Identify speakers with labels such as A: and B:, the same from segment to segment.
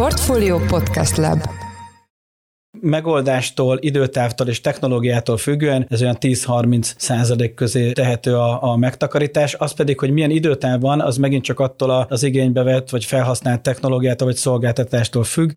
A: Portfolio Podcast Lab
B: megoldástól, időtávtól és technológiától függően ez olyan 10-30 százalék közé tehető a, a megtakarítás, az pedig, hogy milyen időtáv van, az megint csak attól az igénybe vett vagy felhasznált technológiától vagy szolgáltatástól függ.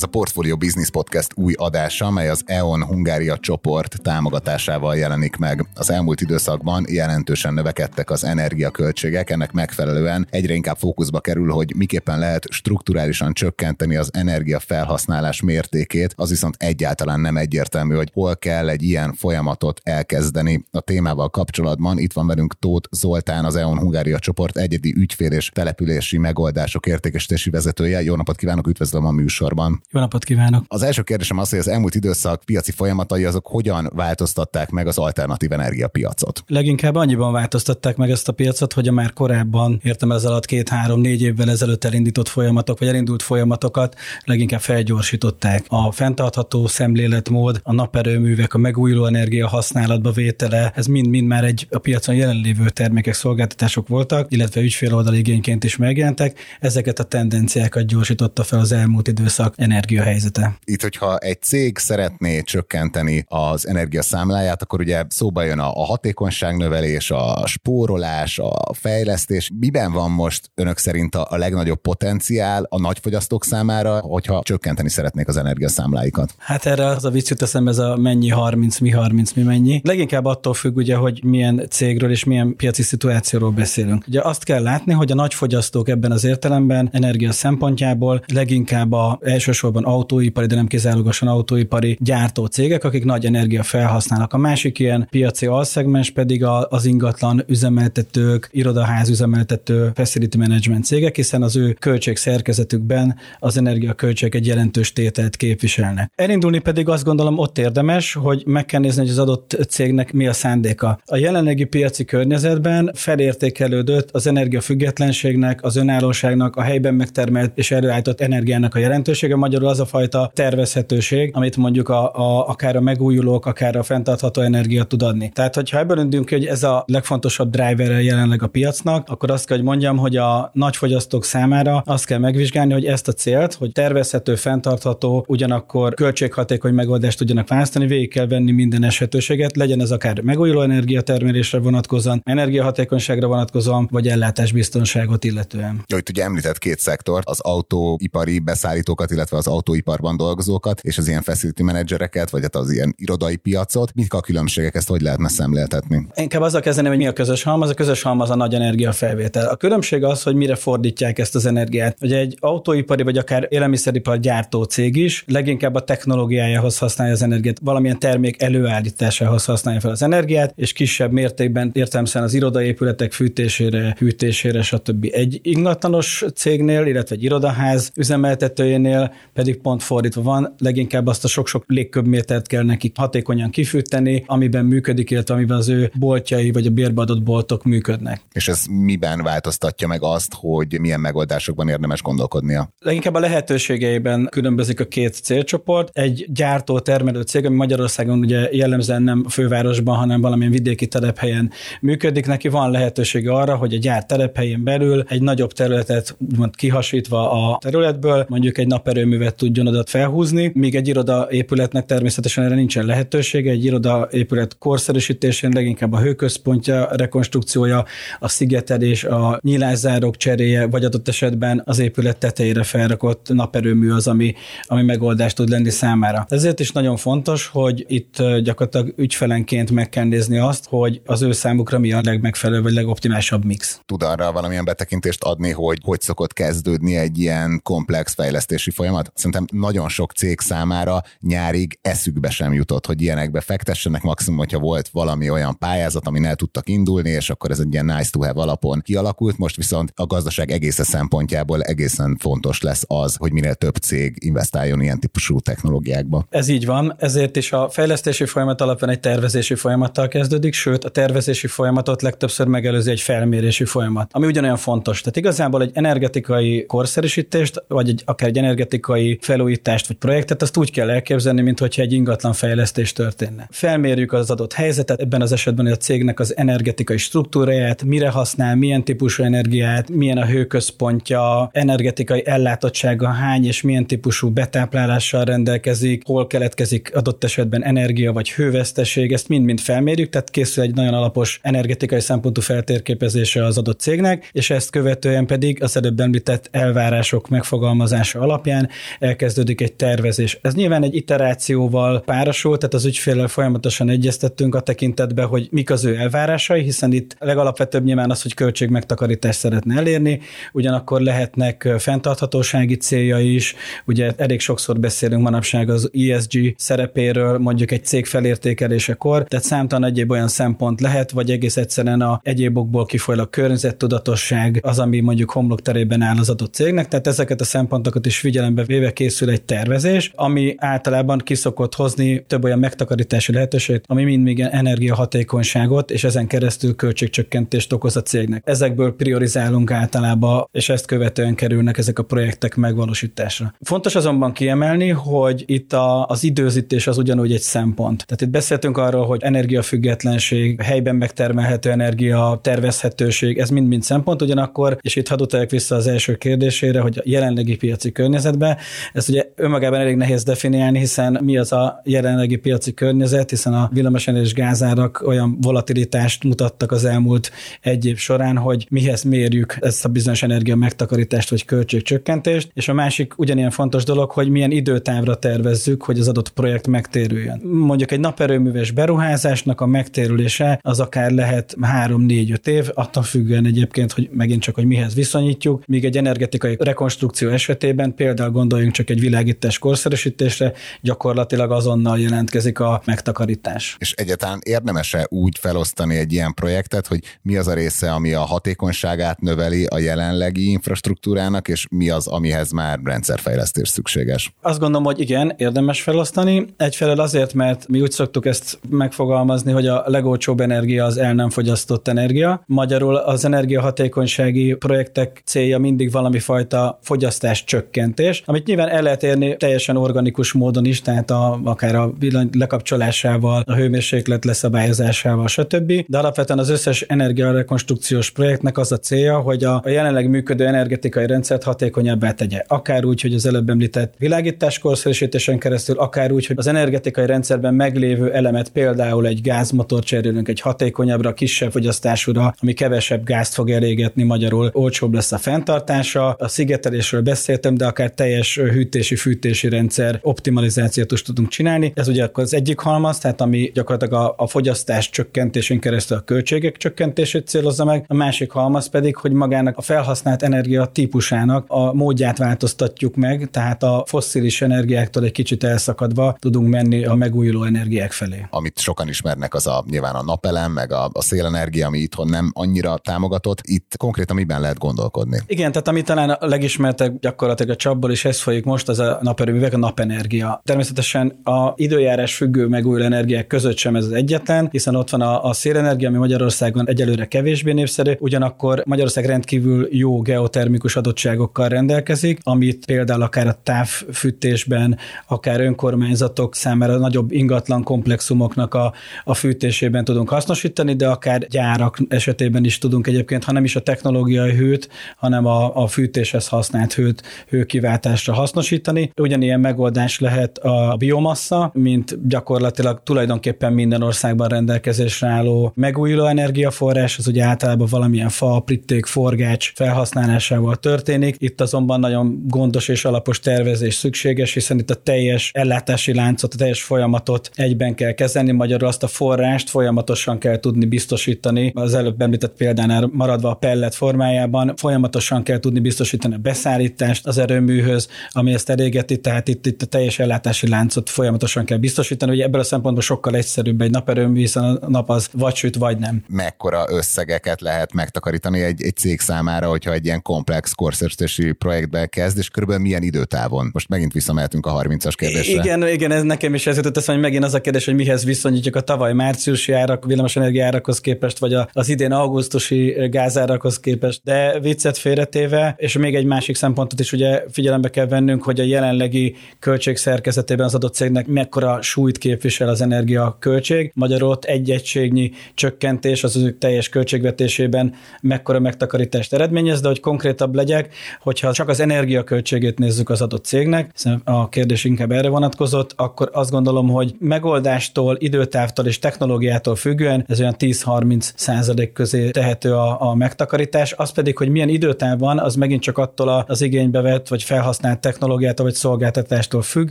C: Ez a Portfolio Business Podcast új adása, mely az EON Hungária csoport támogatásával jelenik meg. Az elmúlt időszakban jelentősen növekedtek az energiaköltségek, ennek megfelelően egyre inkább fókuszba kerül, hogy miképpen lehet strukturálisan csökkenteni az energiafelhasználás mértékét, az viszont egyáltalán nem egyértelmű, hogy hol kell egy ilyen folyamatot elkezdeni. A témával kapcsolatban itt van velünk Tóth Zoltán, az EON Hungária csoport egyedi ügyfél és települési megoldások értékesítési vezetője. Jó napot kívánok, üdvözlöm a műsorban.
B: Jó napot kívánok!
C: Az első kérdésem az, hogy az elmúlt időszak piaci folyamatai azok hogyan változtatták meg az alternatív energiapiacot?
B: Leginkább annyiban változtatták meg ezt a piacot, hogy a már korábban értem ez alatt két-három-négy évvel ezelőtt elindított folyamatok, vagy elindult folyamatokat leginkább felgyorsították. A fenntartható szemléletmód, a naperőművek, a megújuló energia használatba vétele, ez mind-mind már egy a piacon jelenlévő termékek, szolgáltatások voltak, illetve ügyféloldali igényként is megjelentek. Ezeket a tendenciákat gyorsította fel az elmúlt időszak energiahelyzete.
C: Itt, hogyha egy cég szeretné csökkenteni az energiaszámláját, akkor ugye szóba jön a, a hatékonyság növelés, a spórolás, a fejlesztés. Miben van most önök szerint a, a legnagyobb potenciál a nagyfogyasztók számára, hogyha csökkenteni szeretnék az energiaszámláikat?
B: Hát erre az a vicc jut eszembe, ez a mennyi 30, mi 30, mi mennyi. Leginkább attól függ ugye, hogy milyen cégről és milyen piaci szituációról beszélünk. Ugye azt kell látni, hogy a nagyfogyasztók ebben az értelemben energia szempontjából leginkább a elsősorban elsősorban autóipari, de nem kizárólagosan autóipari gyártó cégek, akik nagy energia felhasználnak. A másik ilyen piaci alszegmens pedig az ingatlan üzemeltetők, irodaház üzemeltető, facility management cégek, hiszen az ő költségszerkezetükben az energiaköltség egy jelentős tételt képviselnek. Elindulni pedig azt gondolom ott érdemes, hogy meg kell nézni, hogy az adott cégnek mi a szándéka. A jelenlegi piaci környezetben felértékelődött az energiafüggetlenségnek, az önállóságnak, a helyben megtermelt és előállított energiának a jelentősége, magyarul az a fajta tervezhetőség, amit mondjuk a, a, akár a megújulók, akár a fenntartható energia tud adni. Tehát, hogyha ebből indulunk hogy ez a legfontosabb driver jelenleg a piacnak, akkor azt kell, hogy mondjam, hogy a nagyfogyasztók számára azt kell megvizsgálni, hogy ezt a célt, hogy tervezhető, fenntartható, ugyanakkor költséghatékony megoldást tudjanak választani, végig kell venni minden esetőséget, legyen ez akár megújuló energiatermelésre vonatkozóan, energiahatékonyságra vonatkozóan, vagy ellátásbiztonságot illetően.
C: Jó, itt ugye említett két szektort, az autóipari beszállítókat, illetve az autóiparban dolgozókat, és az ilyen facility menedzsereket, vagy hát az ilyen irodai piacot. Mik a különbségek, ezt hogy lehetne szemléltetni?
B: Inkább azzal kezdeném, hogy mi a közös halmaz. A közös halmaz a nagy energiafelvétel. A különbség az, hogy mire fordítják ezt az energiát. Ugye egy autóipari vagy akár élelmiszeripar gyártó cég is leginkább a technológiájához használja az energiát, valamilyen termék előállításához használja fel az energiát, és kisebb mértékben értelmesen az irodaépületek fűtésére, hűtésére, stb. Egy ingatlanos cégnél, illetve egy irodaház üzemeltetőjénél pedig pont fordítva van, leginkább azt a sok-sok légköbmétert kell nekik hatékonyan kifűteni, amiben működik, illetve amiben az ő boltjai vagy a bérbeadott boltok működnek.
C: És ez miben változtatja meg azt, hogy milyen megoldásokban érdemes gondolkodnia?
B: Leginkább a lehetőségeiben különbözik a két célcsoport. Egy gyártó termelő cég, ami Magyarországon ugye jellemzően nem fővárosban, hanem valamilyen vidéki telephelyen működik, neki van lehetősége arra, hogy a gyár telephelyén belül egy nagyobb területet úgymond kihasítva a területből, mondjuk egy naperőmű járművet tudjon oda felhúzni, míg egy iroda épületnek természetesen erre nincsen lehetősége. Egy iroda épület korszerűsítésén leginkább a hőközpontja, rekonstrukciója, a szigetelés, a nyílászárók cseréje, vagy adott esetben az épület tetejére felrakott naperőmű az, ami, ami megoldást tud lenni számára. Ezért is nagyon fontos, hogy itt gyakorlatilag ügyfelenként meg kell nézni azt, hogy az ő számukra mi a legmegfelelőbb vagy legoptimálisabb mix.
C: Tud arra valamilyen betekintést adni, hogy hogy szokott kezdődni egy ilyen komplex fejlesztési folyamat? Szerintem nagyon sok cég számára nyárig eszükbe sem jutott, hogy ilyenekbe fektessenek, maximum, hogyha volt valami olyan pályázat, amin el tudtak indulni, és akkor ez egy ilyen nice to have alapon kialakult. Most viszont a gazdaság egész szempontjából egészen fontos lesz az, hogy minél több cég investáljon ilyen típusú technológiákba.
B: Ez így van, ezért is a fejlesztési folyamat alapvetően egy tervezési folyamattal kezdődik, sőt a tervezési folyamatot legtöbbször megelőzi egy felmérési folyamat, ami ugyanolyan fontos. Tehát igazából egy energetikai korszerűsítést, vagy egy akár egy energetikai energetikai felújítást vagy projektet, azt úgy kell elképzelni, mintha egy ingatlan fejlesztés történne. Felmérjük az adott helyzetet, ebben az esetben a cégnek az energetikai struktúráját, mire használ, milyen típusú energiát, milyen a hőközpontja, energetikai ellátottsága hány és milyen típusú betáplálással rendelkezik, hol keletkezik adott esetben energia vagy hőveszteség, ezt mind-mind felmérjük, tehát készül egy nagyon alapos energetikai szempontú feltérképezése az adott cégnek, és ezt követően pedig az előbb említett elvárások megfogalmazása alapján elkezdődik egy tervezés. Ez nyilván egy iterációval párosul, tehát az ügyféllel folyamatosan egyeztettünk a tekintetben, hogy mik az ő elvárásai, hiszen itt legalapvetőbb nyilván az, hogy költségmegtakarítást szeretne elérni, ugyanakkor lehetnek fenntarthatósági célja is, ugye elég sokszor beszélünk manapság az ESG szerepéről, mondjuk egy cég felértékelésekor, tehát számtalan egyéb olyan szempont lehet, vagy egész egyszerűen a egyébokból kifolyólag környezettudatosság az, ami mondjuk homlok terében áll az adott cégnek, tehát ezeket a szempontokat is figyelembe véve készül egy tervezés, ami általában kiszokott hozni több olyan megtakarítási lehetőséget, ami mind még energiahatékonyságot, és ezen keresztül költségcsökkentést okoz a cégnek. Ezekből priorizálunk általában, és ezt követően kerülnek ezek a projektek megvalósításra. Fontos azonban kiemelni, hogy itt a, az időzítés az ugyanúgy egy szempont. Tehát itt beszéltünk arról, hogy energiafüggetlenség, helyben megtermelhető energia, tervezhetőség, ez mind-mind szempont, ugyanakkor, és itt hadd vissza az első kérdésére, hogy a jelenlegi piaci környezetben, ez ugye önmagában elég nehéz definiálni, hiszen mi az a jelenlegi piaci környezet, hiszen a villamosenergiás gázárak olyan volatilitást mutattak az elmúlt egy év során, hogy mihez mérjük ezt a bizonyos energia megtakarítást vagy költségcsökkentést, és a másik ugyanilyen fontos dolog, hogy milyen időtávra tervezzük, hogy az adott projekt megtérüljön. Mondjuk egy naperőműves beruházásnak a megtérülése az akár lehet 3-4-5 év, attól függően egyébként, hogy megint csak, hogy mihez viszonyítjuk, míg egy energetikai rekonstrukció esetében például gondoljunk csak egy világítás korszerűsítésre, gyakorlatilag azonnal jelentkezik a megtakarítás.
C: És egyáltalán érdemese úgy felosztani egy ilyen projektet, hogy mi az a része, ami a hatékonyságát növeli a jelenlegi infrastruktúrának, és mi az, amihez már rendszerfejlesztés szükséges?
B: Azt gondolom, hogy igen, érdemes felosztani. Egyfelől azért, mert mi úgy szoktuk ezt megfogalmazni, hogy a legolcsóbb energia az el nem fogyasztott energia. Magyarul az energiahatékonysági projektek célja mindig valami fajta fogyasztás csökkentés, amit nyilván el lehet érni teljesen organikus módon is, tehát a, akár a villany lekapcsolásával, a hőmérséklet leszabályozásával, stb. De alapvetően az összes energiarekonstrukciós projektnek az a célja, hogy a, a jelenleg működő energetikai rendszert hatékonyabbá tegye. Akár úgy, hogy az előbb említett világítás korszerűsítésen keresztül, akár úgy, hogy az energetikai rendszerben meglévő elemet, például egy gázmotor cserélünk egy hatékonyabbra, kisebb fogyasztásúra, ami kevesebb gázt fog elégetni, magyarul olcsóbb lesz a fenntartása. A szigetelésről beszéltem, de akár teljes hűtési, fűtési rendszer optimalizációt is tudunk csinálni. Ez ugye akkor az egyik halmaz, tehát ami gyakorlatilag a, a fogyasztás csökkentésén keresztül a költségek csökkentését célozza meg. A másik halmaz pedig, hogy magának a felhasznált energia típusának a módját változtatjuk meg, tehát a fosszilis energiáktól egy kicsit elszakadva tudunk menni a megújuló energiák felé.
C: Amit sokan ismernek, az a nyilván a napelem, meg a, a szélenergia, ami itthon nem annyira támogatott. Itt konkrétan miben lehet gondolkodni?
B: Igen, tehát ami talán a legismertebb gyakorlatilag a csapból is ez folyik most, az a naperőművek, a napenergia. Természetesen a időjárás függő megújuló energiák között sem ez az egyetlen, hiszen ott van a, a szélenergia, ami Magyarországon egyelőre kevésbé népszerű, ugyanakkor Magyarország rendkívül jó geotermikus adottságokkal rendelkezik, amit például akár a távfűtésben, akár önkormányzatok számára nagyobb ingatlan komplexumoknak a, a fűtésében tudunk hasznosítani, de akár gyárak esetében is tudunk egyébként, ha nem is a technológiai hőt, hanem a, a fűtéshez használt hőt hőkiváltásra hasznosítani. Ugyanilyen megoldás lehet a biomassa, mint gyakorlatilag tulajdonképpen minden országban rendelkezésre álló megújuló energiaforrás, az ugye általában valamilyen fa, apríték, forgács felhasználásával történik. Itt azonban nagyon gondos és alapos tervezés szükséges, hiszen itt a teljes ellátási láncot, a teljes folyamatot egyben kell kezelni, magyarul azt a forrást folyamatosan kell tudni biztosítani. Az előbb említett példánál maradva a pellet formájában, folyamatosan kell tudni biztosítani a beszállítást az erőműhöz, ami ezt elégeti, tehát itt, itt a teljes ellátási láncot folyamatosan kell biztosítani. Ugye ebből a szempontból sokkal egyszerűbb egy naperőmű, hiszen a nap az vagy süt, vagy nem.
C: Mekkora összegeket lehet megtakarítani egy, egy cég számára, hogyha egy ilyen komplex korszerűsítési projektbe kezd, és körülbelül milyen időtávon? Most megint visszamehetünk a 30-as kérdésre.
B: Igen, igen, ez nekem is ez jutott hogy megint az a kérdés, hogy mihez viszonyítjuk a tavaly márciusi árak, villamosenergia árakhoz képest, vagy az idén augusztusi gázárakhoz képest. De viccet félretéve, és még egy másik szempontot is ugye figyelembe kell vennünk, hogy a jelenlegi költség szerkezetében az adott cégnek mekkora súlyt képvisel az energia költség. Magyarul ott egy egységnyi csökkentés az ő teljes költségvetésében mekkora megtakarítást eredményez, de hogy konkrétabb legyek, hogyha csak az energiaköltségét nézzük az adott cégnek, hiszen a kérdés inkább erre vonatkozott, akkor azt gondolom, hogy megoldástól, időtávtól és technológiától függően ez olyan 10-30 százalék közé tehető a, a megtakarítás, az pedig, hogy milyen időtáv van, az megint csak attól az igénybe vett vagy felhasznált technológiától vagy szolgáltatástól függ,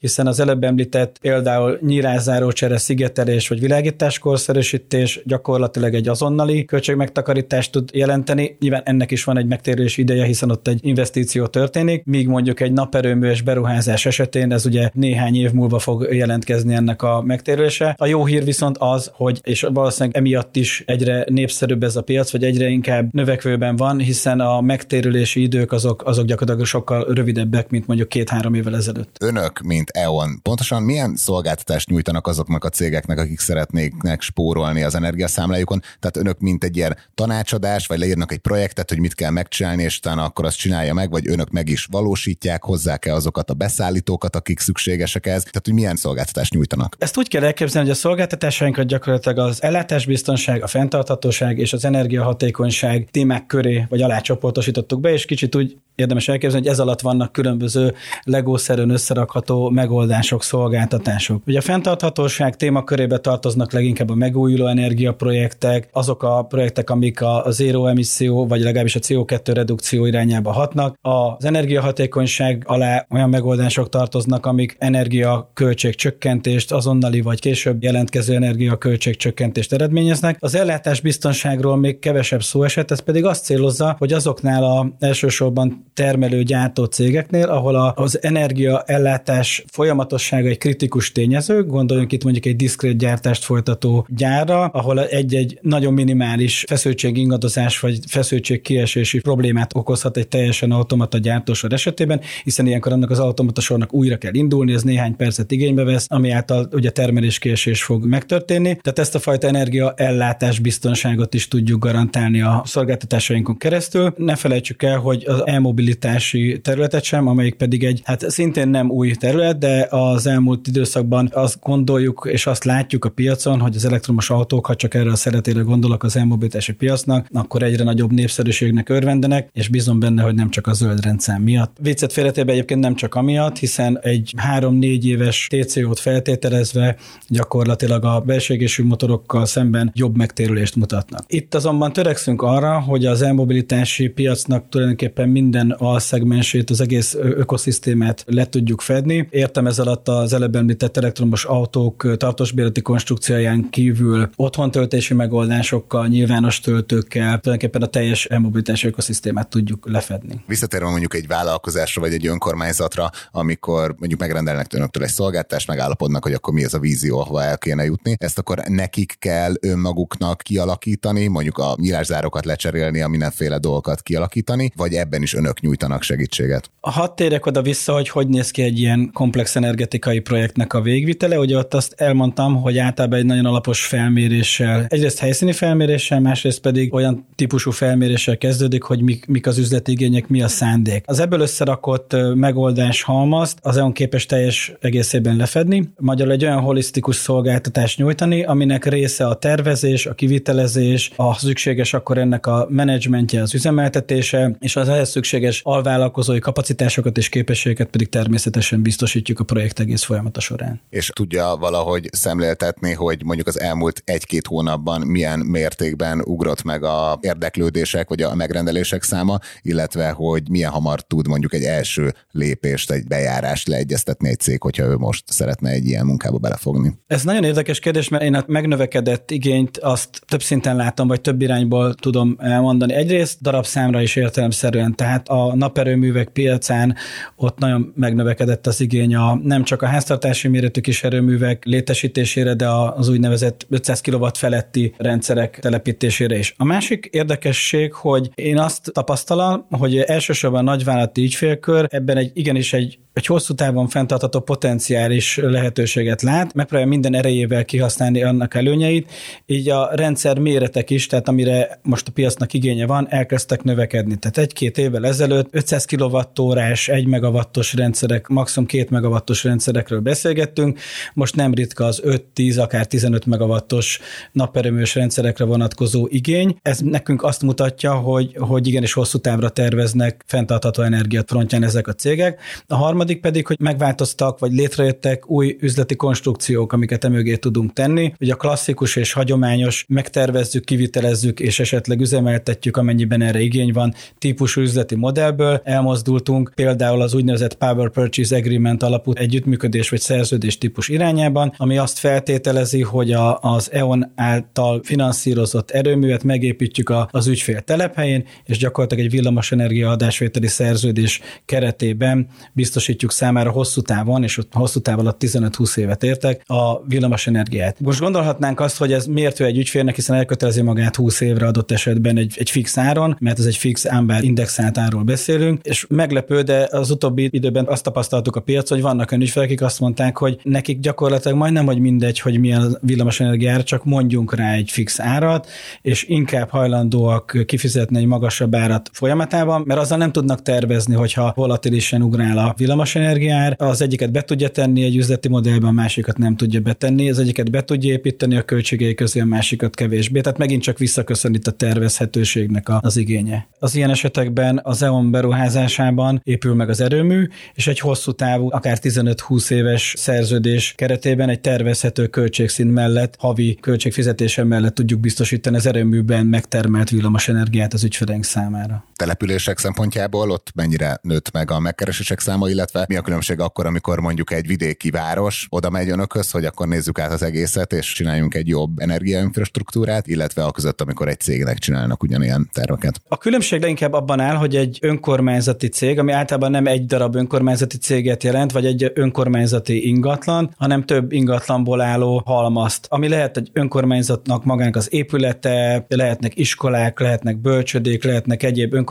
B: hiszen az előbb említett például nyírázáró csere, szigetelés vagy világítás korszerűsítés gyakorlatilag egy azonnali költségmegtakarítást tud jelenteni. Nyilván ennek is van egy megtérülési ideje, hiszen ott egy investíció történik, míg mondjuk egy naperőműves beruházás esetén ez ugye néhány év múlva fog jelentkezni ennek a megtérülése. A jó hír viszont az, hogy és valószínűleg emiatt is egyre népszerűbb ez a piac, vagy egyre inkább növekvőben van, hiszen a megtérülési idők azok, azok gyakorlatilag sokkal rövidebbek, mint mondjuk két-három évvel ezelőtt.
C: Önök, mint EON, pontosan milyen szolgáltatást nyújtanak azoknak a cégeknek, akik szeretnéknek spórolni az energiaszámlájukon? Tehát önök, mint egy ilyen tanácsadás, vagy leírnak egy projektet, hogy mit kell megcsinálni, és utána akkor azt csinálja meg, vagy önök meg is valósítják, hozzák-e azokat a beszállítókat, akik szükségesek ez? Tehát, hogy milyen szolgáltatást nyújtanak?
B: Ezt úgy kell elképzelni, hogy a szolgáltatásainkat gyakorlatilag az ellátásbiztonság, a fenntarthatóság és az energiahatékonyság témák köré vagy alá csoportosítottuk be, és kicsit úgy érdemes elképzelni, hogy ez alatt vannak különböző legószerűen összerakható megoldások, szolgáltatások. Ugye a fenntarthatóság témakörébe tartoznak leginkább a megújuló energiaprojektek, azok a projektek, amik a zéró emisszió, vagy legalábbis a CO2 redukció irányába hatnak. Az energiahatékonyság alá olyan megoldások tartoznak, amik energiaköltség csökkentést, azonnali vagy később jelentkező energiaköltség csökkentést eredményeznek. Az ellátás biztonságról még kevesebb szó esett, ez pedig azt célozza, hogy azoknál a elsősorban termelő gyártó cégeknél, ahol az energiaellátás folyamatossága egy kritikus tényező, gondoljunk itt mondjuk egy diszkrét gyártást folytató gyárra, ahol egy-egy nagyon minimális feszültség ingadozás vagy feszültség kiesési problémát okozhat egy teljesen automata gyártósor esetében, hiszen ilyenkor annak az automata újra kell indulni, ez néhány percet igénybe vesz, ami által ugye termeléskiesés fog megtörténni. Tehát ezt a fajta energiaellátás biztonságot is tudjuk garantálni a szolgáltatásainkon keresztül. Ne felejtsük el, hogy az e-mobilitási területet sem, amelyik pedig egy, hát szintén nem új terület, de az elmúlt időszakban azt gondoljuk és azt látjuk a piacon, hogy az elektromos autók, ha csak erre a szeretére gondolok az e-mobilitási piacnak, akkor egyre nagyobb népszerűségnek örvendenek, és bízom benne, hogy nem csak a zöld rendszám miatt. Viccet félretébe egyébként nem csak amiatt, hiszen egy három-négy éves TCO-t feltételezve gyakorlatilag a belségésű motorokkal szemben jobb megtérülést mutatnak. Itt azonban törekszünk arra, hogy az e-mobilitási piacnak tulajdonképpen minden alszegmensét, az egész ökoszisztémát le tudjuk fedni. Értem ez alatt az előbb említett elektromos autók tartósbérleti konstrukcióján kívül otthontöltési megoldásokkal, nyilvános töltőkkel, tulajdonképpen a teljes e-mobilitási ökoszisztémát tudjuk lefedni.
C: Visszatérve mondjuk egy vállalkozásra vagy egy önkormányzatra, amikor mondjuk megrendelnek önöktől egy szolgáltást, megállapodnak, hogy akkor mi az a vízió, ahova el kéne jutni. Ezt akkor nekik kell önmaguknak kialakítani, mondjuk a nyílászárokat lecserélni, a mindenféle dolgokat kialakítani, vagy ebben is önök nyújtanak segítséget?
B: Hadd térjek oda vissza, hogy hogy néz ki egy ilyen komplex energetikai projektnek a végvitele. Ugye ott azt elmondtam, hogy általában egy nagyon alapos felméréssel, egyrészt helyszíni felméréssel, másrészt pedig olyan típusú felméréssel kezdődik, hogy mik, mik az üzleti igények, mi a szándék. Az ebből összerakott megoldás halmazt az EON képes teljes egészében lefedni. Magyarul egy olyan holisztikus szolgáltatást nyújtani, aminek része a tervezés, a kivitelezés, a szükséges akkor ennek a menedzsmentje, az üzemeltetése, és az ehhez szükséges alvállalkozói kapacitásokat és képességeket pedig természetesen biztosítjuk a projekt egész folyamata során.
C: És tudja valahogy szemléltetni, hogy mondjuk az elmúlt egy-két hónapban milyen mértékben ugrott meg a érdeklődések vagy a megrendelések száma, illetve hogy milyen hamar tud mondjuk egy első lépést, egy bejárást leegyeztetni egy cég, hogyha ő most szeretne egy ilyen munkába belefogni.
B: Ez nagyon érdekes kérdés, mert én a megnövekedett igényt azt több szinten látom, vagy több irányból tudom elmondani. Egyrészt darabszámra is értelemszerűen, tehát a naperőművek piacán ott nagyon megnövekedett az igény a, nem csak a háztartási méretű kis erőművek létesítésére, de az úgynevezett 500 kW feletti rendszerek telepítésére is. A másik érdekesség, hogy én azt tapasztalom, hogy elsősorban a nagyvállalati ügyfélkör ebben egy igenis egy egy hosszú távon fenntartható potenciális lehetőséget lát, megpróbálja minden erejével kihasználni annak előnyeit, így a rendszer méretek is, tehát amire most a piacnak igénye van, elkezdtek növekedni. Tehát egy-két évvel ezelőtt 500 kWh-s, 1 megawattos rendszerek, maximum 2 megawattos rendszerekről beszélgettünk, most nem ritka az 5-10, akár 15 megawattos naperőműs rendszerekre vonatkozó igény. Ez nekünk azt mutatja, hogy, hogy igenis hosszú távra terveznek fenntartható energiát frontján ezek a cégek. A harmadik pedig, hogy megváltoztak, vagy létrejöttek új üzleti konstrukciók, amiket emögé tudunk tenni. Ugye a klasszikus és hagyományos megtervezzük, kivitelezzük és esetleg üzemeltetjük, amennyiben erre igény van, típusú üzleti modellből elmozdultunk, például az úgynevezett Power Purchase Agreement alapú együttműködés vagy szerződés típus irányában, ami azt feltételezi, hogy a, az EON által finanszírozott erőművet megépítjük a, az ügyfél telephelyén, és gyakorlatilag egy villamosenergia adásvételi szerződés keretében biztosítjuk számára hosszú távon, és ott hosszú táv alatt 15-20 évet értek, a villamosenergiát. Most gondolhatnánk azt, hogy ez miért ő egy ügyfélnek, hiszen elkötelezi magát 20 évre adott esetben egy, egy fix áron, mert ez egy fix ámbár indexált árról beszélünk, és meglepő, de az utóbbi időben azt tapasztaltuk a piac, hogy vannak olyan ügyfelek, akik azt mondták, hogy nekik gyakorlatilag majdnem, hogy mindegy, hogy milyen a villamosenergia csak mondjunk rá egy fix árat, és inkább hajlandóak kifizetni egy magasabb árat folyamatában, mert azzal nem tudnak tervezni, hogyha volatilisen ugrál a villamosenergiár, az egyiket be tudja tenni egy üzleti modellben, a másikat nem tudja betenni, az egyiket be tudja építeni a költségei közé, a másikat kevésbé. Tehát megint csak visszaköszön itt a tervezhetőségnek az igénye. Az ilyen esetekben az EON beruházásában épül meg az erőmű, és egy hosszú távú, akár 15-20 éves szerződés keretében egy tervezhető költségszint mellett, havi költségfizetése mellett tudjuk biztosítani az erőműben megtermelt villamos energiát az ügyfeleink számára.
C: Települések szempontjából ott mennyire nőtt meg a megkeresések száma, illetve mi a különbség akkor, amikor mondjuk egy vidéki város oda megy önökhöz, hogy akkor nézzük át az egészet, és csináljunk egy jobb energiainfrastruktúrát, illetve a között, amikor egy cégnek csinálnak ugyanilyen terveket.
B: A különbség leginkább abban áll, hogy egy önkormányzati cég, ami általában nem egy darab önkormányzati céget jelent, vagy egy önkormányzati ingatlan, hanem több ingatlanból álló halmazt, ami lehet egy önkormányzatnak magának az épülete, lehetnek iskolák, lehetnek bölcsödék, lehetnek egyéb önkormányzati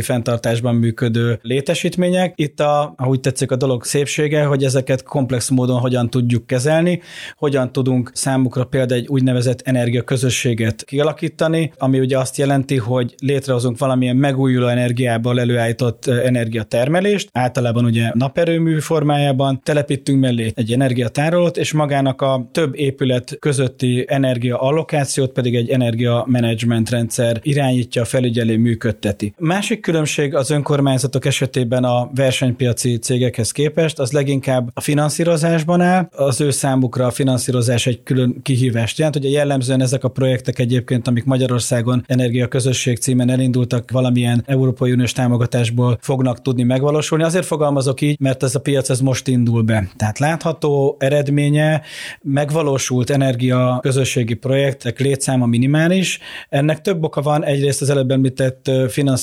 B: fenntartásban működő létesítmények. Itt a, ahogy tetszik a dolog szépsége, hogy ezeket komplex módon hogyan tudjuk kezelni, hogyan tudunk számukra például egy úgynevezett energiaközösséget kialakítani, ami ugye azt jelenti, hogy létrehozunk valamilyen megújuló energiából előállított energiatermelést, általában ugye naperőmű formájában, telepítünk mellé egy energiatárolót, és magának a több épület közötti energiaallokációt pedig egy energiamenedzsment rendszer irányítja, felügyeli, működteti. Másik különbség az önkormányzatok esetében a versenypiaci cégekhez képest, az leginkább a finanszírozásban áll. Az ő számukra a finanszírozás egy külön kihívást jelent. Ugye jellemzően ezek a projektek egyébként, amik Magyarországon energiaközösség címen elindultak, valamilyen Európai Uniós támogatásból fognak tudni megvalósulni. Azért fogalmazok így, mert ez a piac ez most indul be. Tehát látható eredménye, megvalósult energia közösségi projektek létszáma minimális. Ennek több oka van. Egyrészt az előbb említett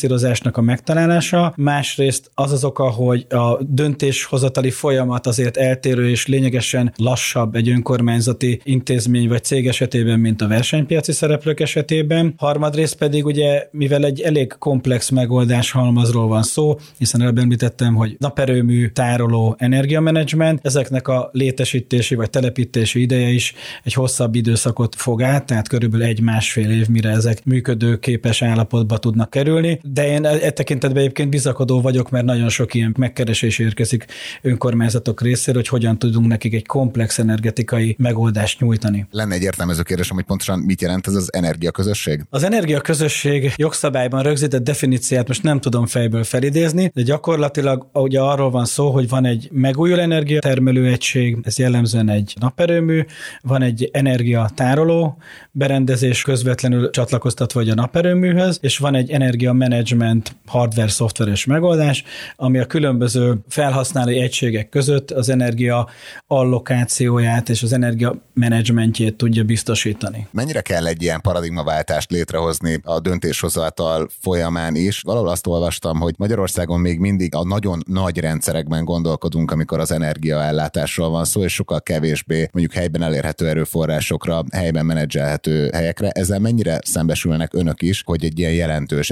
B: finanszírozásnak a megtalálása, másrészt az az oka, hogy a döntéshozatali folyamat azért eltérő és lényegesen lassabb egy önkormányzati intézmény vagy cég esetében, mint a versenypiaci szereplők esetében. Harmadrészt pedig ugye, mivel egy elég komplex megoldás halmazról van szó, hiszen előbb említettem, hogy naperőmű, tároló, energiamenedzsment, ezeknek a létesítési vagy telepítési ideje is egy hosszabb időszakot fog át, tehát körülbelül egy-másfél év, mire ezek működőképes állapotba tudnak kerülni. De én e, e tekintetben egyébként bizakodó vagyok, mert nagyon sok ilyen megkeresés érkezik önkormányzatok részéről, hogy hogyan tudunk nekik egy komplex energetikai megoldást nyújtani.
C: Lenne egy értelmező kérdésem, hogy pontosan mit jelent ez az energiaközösség?
B: Az energiaközösség jogszabályban rögzített definíciát most nem tudom fejből felidézni, de gyakorlatilag ugye arról van szó, hogy van egy megújuló energiatermelő egység, ez jellemzően egy naperőmű, van egy energiatároló berendezés közvetlenül csatlakoztatva vagy a naperőműhöz, és van egy energia management hardware szoftveres megoldás, ami a különböző felhasználói egységek között az energia allokációját és az energia menedzsmentjét tudja biztosítani.
C: Mennyire kell egy ilyen paradigmaváltást létrehozni a döntéshozatal folyamán is? Valahol azt olvastam, hogy Magyarországon még mindig a nagyon nagy rendszerekben gondolkodunk, amikor az energiaellátásról van szó, és sokkal kevésbé mondjuk helyben elérhető erőforrásokra, helyben menedzselhető helyekre. Ezzel mennyire szembesülnek önök is, hogy egy ilyen jelentős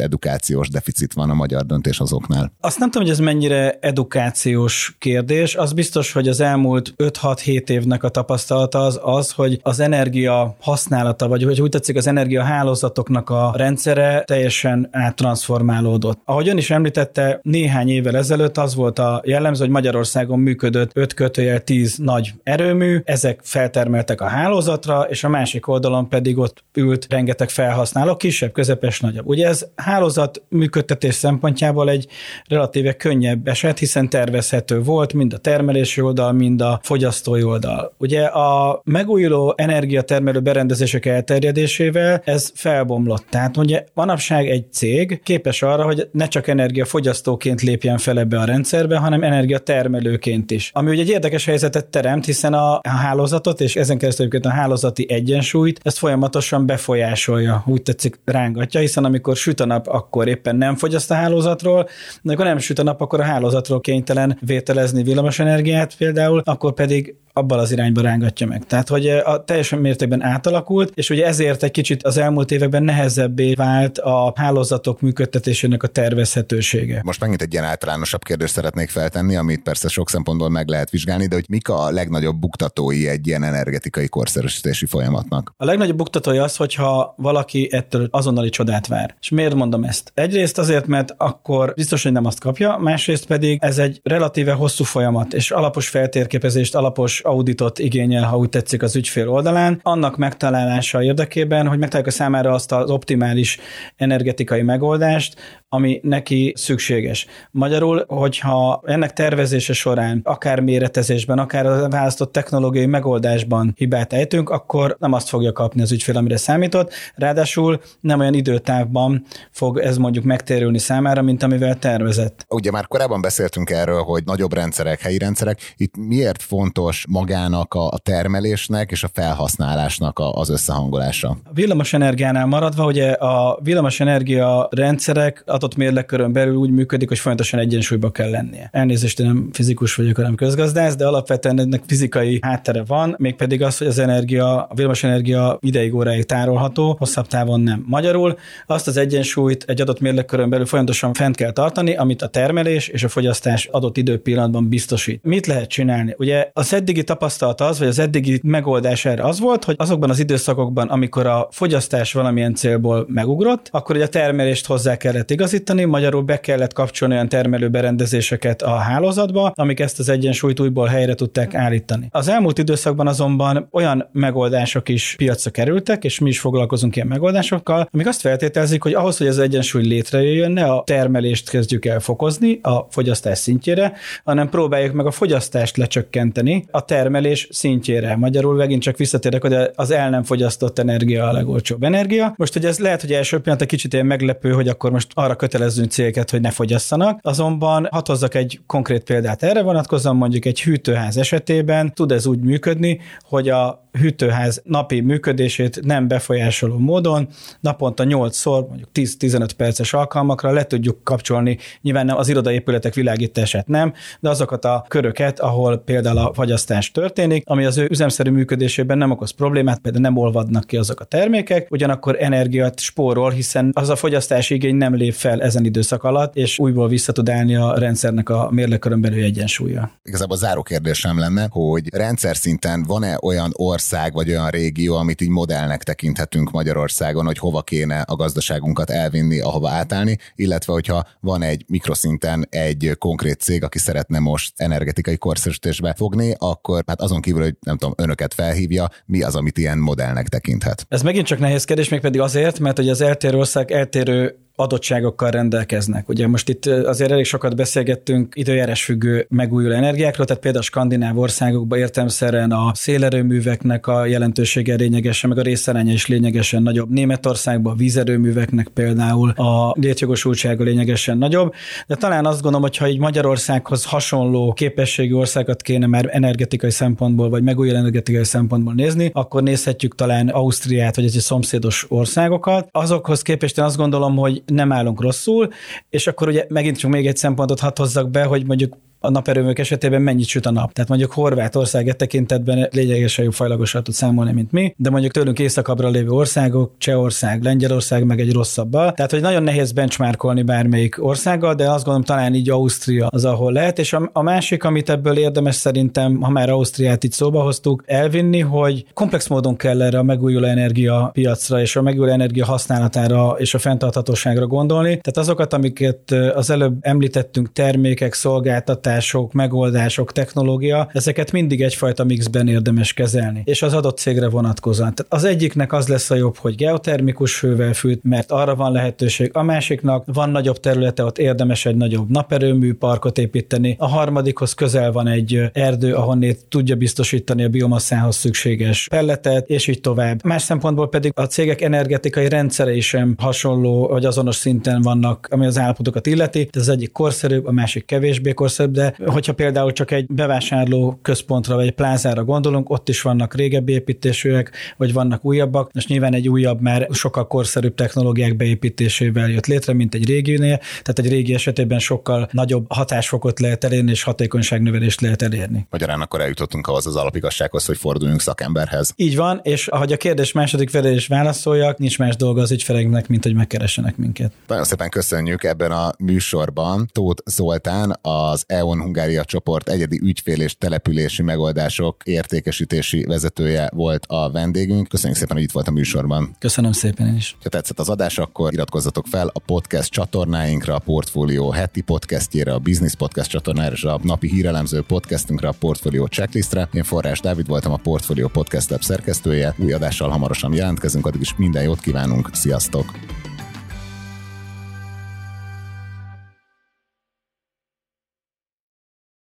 C: edukációs deficit van a magyar döntéshozóknál?
B: Azt nem tudom, hogy ez mennyire edukáció generációs kérdés. Az biztos, hogy az elmúlt 5-6-7 évnek a tapasztalata az az, hogy az energia használata, vagy hogy úgy tetszik, az energia hálózatoknak a rendszere teljesen áttransformálódott. Ahogy ön is említette, néhány évvel ezelőtt az volt a jellemző, hogy Magyarországon működött 5 kötőjel 10 nagy erőmű, ezek feltermeltek a hálózatra, és a másik oldalon pedig ott ült rengeteg felhasználó, kisebb, közepes, nagyobb. Ugye ez hálózat működtetés szempontjából egy relatíve könnyebb eset, hiszen tervezhető volt mind a termelési oldal, mind a fogyasztói oldal. Ugye a megújuló energiatermelő berendezések elterjedésével ez felbomlott. Tehát ugye manapság egy cég képes arra, hogy ne csak energiafogyasztóként lépjen fel ebbe a rendszerbe, hanem energiatermelőként is. Ami ugye egy érdekes helyzetet teremt, hiszen a, a hálózatot és ezen keresztül a hálózati egyensúlyt, ezt folyamatosan befolyásolja, úgy tetszik rángatja, hiszen amikor süt a nap, akkor éppen nem fogyaszt a hálózatról, de amikor nem süt a nap, akkor a hálózatról kénytelen vételezni villamos energiát például, akkor pedig abban az irányba rángatja meg. Tehát, hogy a teljesen mértékben átalakult, és ugye ezért egy kicsit az elmúlt években nehezebbé vált a hálózatok működtetésének a tervezhetősége.
C: Most megint egy ilyen általánosabb kérdést szeretnék feltenni, amit persze sok szempontból meg lehet vizsgálni, de hogy mik a legnagyobb buktatói egy ilyen energetikai korszerűsítési folyamatnak?
B: A legnagyobb buktatói az, hogyha valaki ettől azonnali csodát vár. És miért mondom ezt? Egyrészt azért, mert akkor biztos, hogy nem azt kapja, másrészt pedig ez egy relatíve hosszú folyamat, és alapos feltérképezést, alapos auditot igényel, ha úgy tetszik az ügyfél oldalán, annak megtalálása érdekében, hogy megtaláljuk a számára azt az optimális energetikai megoldást, ami neki szükséges. Magyarul, hogyha ennek tervezése során, akár méretezésben, akár a választott technológiai megoldásban hibát ejtünk, akkor nem azt fogja kapni az ügyfél, amire számított, ráadásul nem olyan időtávban fog ez mondjuk megtérülni számára, mint amivel tervezett.
C: Ugye már korábban beszéltünk erről, hogy nagyobb rendszerek, helyi rendszerek, itt miért fontos magának a termelésnek és a felhasználásnak az összehangolása?
B: A villamos energiánál maradva, ugye a villamos energia rendszerek adott mérlegkörön belül úgy működik, hogy folyamatosan egyensúlyba kell lennie. Elnézést, én nem fizikus vagyok, hanem közgazdász, de alapvetően ennek fizikai háttere van, mégpedig az, hogy az energia, a villamos energia ideig óráig tárolható, hosszabb távon nem. Magyarul azt az egyensúlyt egy adott mérlegkörön belül folyamatosan fent kell tartani, amit a termelés és a fogyasztás adott időpillanatban biztosít. Mit lehet csinálni? Ugye az eddigi tapasztalat az, vagy az eddigi megoldás erre az volt, hogy azokban az időszakokban, amikor a fogyasztás valamilyen célból megugrott, akkor ugye a termelést hozzá kellett igazítani, magyarul be kellett kapcsolni olyan termelőberendezéseket a hálózatba, amik ezt az egyensúlyt újból helyre tudták állítani. Az elmúlt időszakban azonban olyan megoldások is piacra kerültek, és mi is foglalkozunk ilyen megoldásokkal, amik azt feltételezik, hogy ahhoz, hogy az egyensúly létrejöjjön, ne a termelést kezdjük el fokozni a fogyasztás szintjére, hanem próbáljuk meg a fogyasztást lecsökkenteni a termelés szintjére. Magyarul megint csak visszatérek, hogy az el nem fogyasztott energia a legolcsóbb energia. Most, hogy ez lehet, hogy első pillanat egy kicsit ilyen meglepő, hogy akkor most arra kötelezzünk cégeket, hogy ne fogyasszanak, azonban hat hozzak egy konkrét példát erre vonatkozóan, mondjuk egy hűtőház esetében tud ez úgy működni, hogy a hűtőház napi működését nem befolyásoló módon naponta 8-szor, mondjuk 10-15 perces alkalmakra le tudjuk kapcsolni, nyilván nem az irodaépületek világítását nem, de azokat a köröket, ahol például a fagyasztás történik, ami az ő üzemszerű működésében nem okoz problémát, például nem olvadnak ki azok a termékek, ugyanakkor energiát spórol, hiszen az a fogyasztási igény nem lép fel ezen időszak alatt, és újból vissza tud állni a rendszernek a mérlekörön belül egyensúlya.
C: Igazából a záró kérdésem lenne, hogy rendszer szinten van-e olyan ország vagy olyan régió, amit így modellnek tekinthetünk Magyarországon, hogy hova kéne a gazdaságunkat elvinni, ahova átállni, illetve hogyha van egy mikroszinten egy konkrét cég, aki szeretne most energetikai korszerűsítésbe fogni, akkor hát azon kívül, hogy nem tudom, önöket felhívja, mi az, amit ilyen modellnek tekinthet?
B: Ez megint csak nehéz kérdés, még pedig azért, mert hogy az eltérő ország eltérő adottságokkal rendelkeznek. Ugye most itt azért elég sokat beszélgettünk időjárás függő megújuló energiákról, tehát például a skandináv országokban értelmszerűen a szélerőműveknek a jelentősége lényegesen, meg a részaránya is lényegesen nagyobb. Németországban a vízerőműveknek például a létjogosultsága lényegesen nagyobb, de talán azt gondolom, hogy ha így Magyarországhoz hasonló képességű országot kéne már energetikai szempontból, vagy megújuló energetikai szempontból nézni, akkor nézhetjük talán Ausztriát, vagy egy szomszédos országokat. Azokhoz képest én azt gondolom, hogy nem állunk rosszul, és akkor ugye megint csak még egy szempontot hadd hozzak be, hogy mondjuk a naperőmök esetében mennyit süt a nap. Tehát mondjuk Horvátország e tekintetben lényegesen jobb fajlagosan tud számolni, mint mi, de mondjuk tőlünk északabbra lévő országok, Csehország, Lengyelország meg egy rosszabbal. Tehát, hogy nagyon nehéz benchmarkolni bármelyik országgal, de azt gondolom talán így Ausztria az, ahol lehet. És a, a másik, amit ebből érdemes szerintem, ha már Ausztriát itt szóba hoztuk, elvinni, hogy komplex módon kell erre a megújuló energia piacra és a megújuló energia használatára és a fenntarthatóságra gondolni. Tehát azokat, amiket az előbb említettünk, termékek, szolgáltatások, megoldások, technológia, ezeket mindig egyfajta mixben érdemes kezelni, és az adott cégre vonatkozóan. Tehát az egyiknek az lesz a jobb, hogy geotermikus hővel fűt, mert arra van lehetőség, a másiknak van nagyobb területe, ott érdemes egy nagyobb naperőmű parkot építeni, a harmadikhoz közel van egy erdő, ahonnét tudja biztosítani a biomasszához szükséges pelletet, és így tovább. Más szempontból pedig a cégek energetikai rendszerei sem hasonló, vagy azonos szinten vannak, ami az állapotokat illeti. Ez az egyik korszerűbb, a másik kevésbé korszerűbb, de hogyha például csak egy bevásárló központra vagy egy plázára gondolunk, ott is vannak régebbi építésűek, vagy vannak újabbak. Most nyilván egy újabb már sokkal korszerűbb technológiák beépítésével jött létre, mint egy réginél, tehát egy régi esetében sokkal nagyobb hatásfokot lehet elérni, és hatékonyságnövelést lehet elérni.
C: Magyarán akkor eljutottunk ahhoz az alapigazsághoz, hogy forduljunk szakemberhez.
B: Így van, és ahogy a kérdés második felé is válaszoljak, nincs más dolga az ügyfeleknek, mint hogy megkeressenek minket.
C: Nagyon szépen köszönjük ebben a műsorban. Tóth Zoltán, az EON Hungária csoport egyedi ügyfél és települési megoldások értékesítési vezetője volt a vendégünk. Köszönjük szépen, hogy itt volt a műsorban.
B: Köszönöm szépen is.
C: Ha tetszett az adás, akkor iratkozzatok fel a podcast csatornáinkra, a Portfolio heti podcastjére, a Business Podcast csatornára és a napi hírelemző podcastünkre, a Portfolio checklistre. Én Forrás Dávid voltam a Portfolio Podcast Lab szerkesztője. Új adással hamarosan jelentkezünk, addig is minden jót kívánunk. Sziasztok!